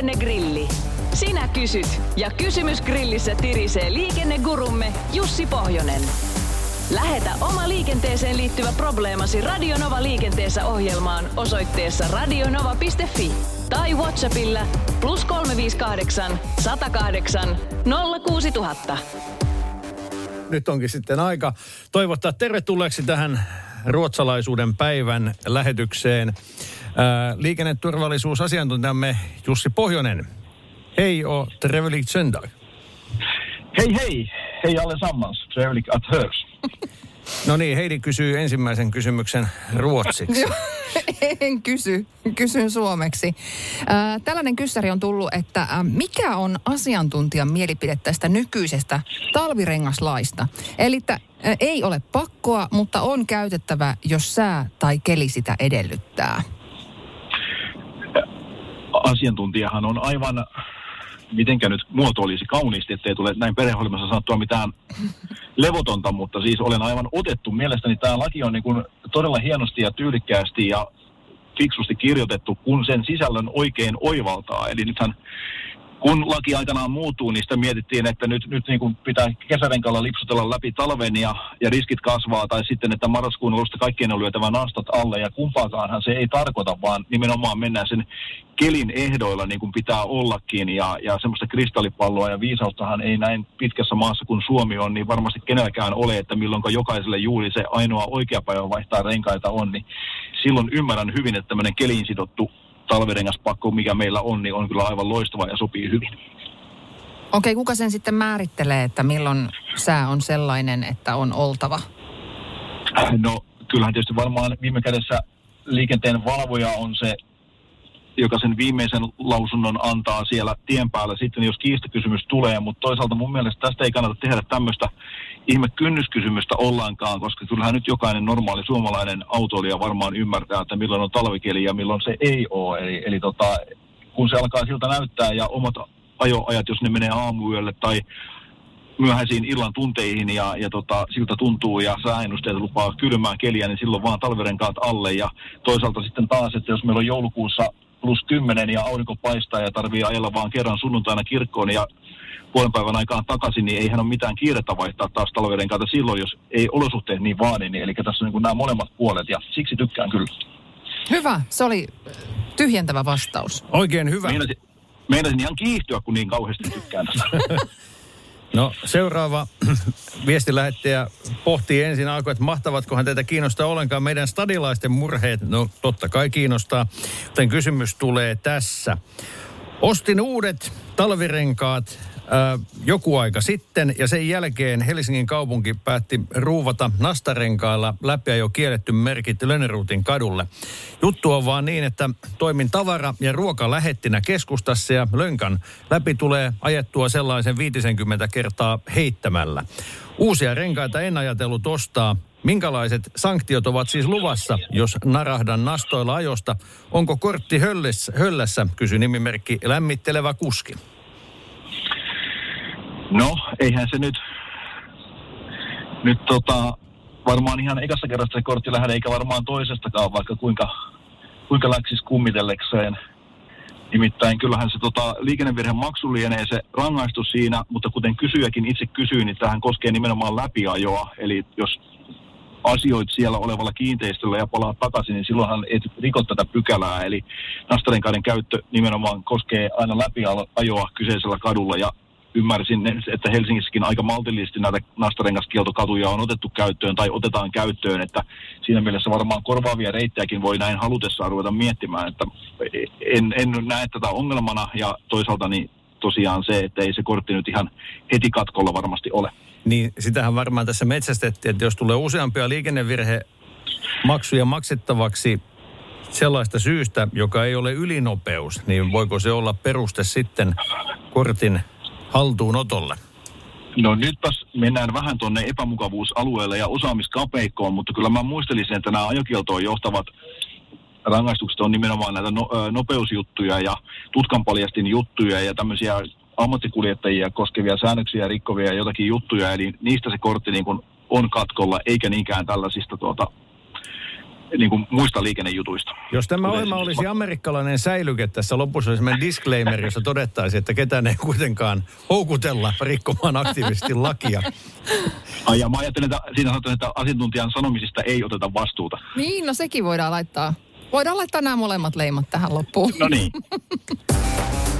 Liikennegrilli. Sinä kysyt ja kysymys grillissä tirisee liikennegurumme Jussi Pohjonen. Lähetä oma liikenteeseen liittyvä probleemasi Radionova liikenteessä ohjelmaan osoitteessa radionova.fi tai Whatsappilla plus 358 108 06000. Nyt onkin sitten aika toivottaa tervetulleeksi tähän ruotsalaisuuden päivän lähetykseen ää, liikenneturvallisuusasiantuntijamme Jussi Pohjonen. Hej och trevlig söndag. Hej hej! Hej allesammans! Trevligt att hörs. No niin, Heidi kysyy ensimmäisen kysymyksen ruotsiksi. en kysy, kysyn suomeksi. Äh, tällainen kyssäri on tullut, että äh, mikä on asiantuntijan mielipide tästä nykyisestä talvirengaslaista? Eli että äh, ei ole pakkoa, mutta on käytettävä, jos sää tai keli sitä edellyttää. Asiantuntijahan on aivan, mitenkä nyt muoto olisi kauniisti, ettei tule näin perheohjelmassa sanottua mitään levotonta, mutta siis olen aivan otettu. Mielestäni tämä laki on niin kuin todella hienosti ja tyylikkäästi ja fiksusti kirjoitettu, kun sen sisällön oikein oivaltaa. Eli nythän kun laki aikanaan muuttuu, niin sitä mietittiin, että nyt, nyt niin kuin pitää kesärenkaalla lipsutella läpi talven ja, ja riskit kasvaa, tai sitten, että marraskuun alusta kaikkien on lyötävä nastat alle, ja kumpaakaanhan se ei tarkoita, vaan nimenomaan mennään sen kelin ehdoilla niin kuin pitää ollakin, ja, ja semmoista kristallipalloa ja viisaustahan ei näin pitkässä maassa kuin Suomi on, niin varmasti kenelläkään ole, että milloin jokaiselle juuri se ainoa oikea päivä vaihtaa renkaita on, niin silloin ymmärrän hyvin, että tämmöinen keliin sidottu talvirengaspakko, mikä meillä on, niin on kyllä aivan loistava ja sopii hyvin. Okei, kuka sen sitten määrittelee, että milloin sää on sellainen, että on oltava? No kyllähän tietysti varmaan viime kädessä liikenteen valvoja on se, joka sen viimeisen lausunnon antaa siellä tien päällä sitten, jos kiistakysymys tulee. Mutta toisaalta mun mielestä tästä ei kannata tehdä tämmöistä ihme kynnyskysymystä ollenkaan, koska kyllähän nyt jokainen normaali suomalainen autoilija varmaan ymmärtää, että milloin on talvikeli ja milloin se ei ole. Eli, eli tota, kun se alkaa siltä näyttää ja omat ajoajat, jos ne menee aamuyölle tai myöhäisiin illan tunteihin ja, ja tota, siltä tuntuu ja sääennusteet lupaa kylmää keliä, niin silloin vaan talvirenkaat alle. Ja toisaalta sitten taas, että jos meillä on joulukuussa plus 10 ja aurinko paistaa ja tarvii ajella vaan kerran sunnuntaina kirkkoon ja puolen päivän aikaan takaisin, niin eihän ole mitään kiirettä vaihtaa taas talvirenkaita silloin, jos ei olosuhteet niin vaadi. Niin, eli tässä on niin nämä molemmat puolet ja siksi tykkään kyllä. Hyvä, se oli tyhjentävä vastaus. Oikein hyvä. Meinasin, meinasin ihan kiihtyä, kun niin kauheasti tykkään tästä. No seuraava viestilähettäjä pohtii ensin alkoi, että mahtavatkohan teitä kiinnostaa ollenkaan meidän stadilaisten murheet. No totta kai kiinnostaa, joten kysymys tulee tässä. Ostin uudet talvirenkaat joku aika sitten ja sen jälkeen Helsingin kaupunki päätti ruuvata nastarenkailla läpi jo kielletty merkit Löneruutin kadulle. Juttu on vaan niin, että toimin tavara- ja ruokalähettinä keskustassa ja Lönkan läpi tulee ajettua sellaisen 50 kertaa heittämällä. Uusia renkaita en ajatellut ostaa. Minkälaiset sanktiot ovat siis luvassa, jos narahdan nastoilla ajosta? Onko kortti höllässä, höllässä kysy nimimerkki lämmittelevä kuski. No, eihän se nyt, nyt tota, varmaan ihan ekassa kerrasta se kortti lähde, eikä varmaan toisestakaan, vaikka kuinka, kuinka läksisi kummitellekseen. Nimittäin kyllähän se tota, liikennevirheen maksu lienee se rangaistus siinä, mutta kuten kysyjäkin itse kysyy, niin tähän koskee nimenomaan läpiajoa. Eli jos asioit siellä olevalla kiinteistöllä ja palaa takaisin, niin silloinhan et rikot tätä pykälää. Eli nastarenkaiden käyttö nimenomaan koskee aina läpiajoa kyseisellä kadulla ja ymmärsin, että Helsingissäkin aika maltillisesti näitä nastarengaskieltokatuja on otettu käyttöön tai otetaan käyttöön, että siinä mielessä varmaan korvaavia reittejäkin voi näin halutessaan ruveta miettimään, että en, en näe tätä ongelmana ja toisaalta niin tosiaan se, että ei se kortti nyt ihan heti katkolla varmasti ole. Niin sitähän varmaan tässä metsästettiin, että jos tulee useampia liikennevirhe maksuja maksettavaksi sellaista syystä, joka ei ole ylinopeus, niin voiko se olla peruste sitten kortin haltuunotolle? No nytpäs mennään vähän tuonne epämukavuusalueelle ja osaamiskapeikkoon, mutta kyllä mä muistelisin, että nämä ajokieltoon johtavat rangaistukset on nimenomaan näitä no, nopeusjuttuja ja tutkanpaljastin juttuja ja tämmöisiä ammattikuljettajia koskevia säännöksiä rikkovia ja jotakin juttuja, eli niistä se kortti niin kuin on katkolla, eikä niinkään tällaisista tuota, niin kuin muista liikennejutuista. Jos tämä Kuten ohjelma olisi amerikkalainen säilyke tässä lopussa, olisi disclaimer, jossa todettaisiin, että ketään ei kuitenkaan houkutella rikkomaan aktiivisesti lakia. Ai, ja mä ajattelin, että siinä sanotaan, että asiantuntijan sanomisista ei oteta vastuuta. Niin, no sekin voidaan laittaa. Voidaan laittaa nämä molemmat leimat tähän loppuun. No niin.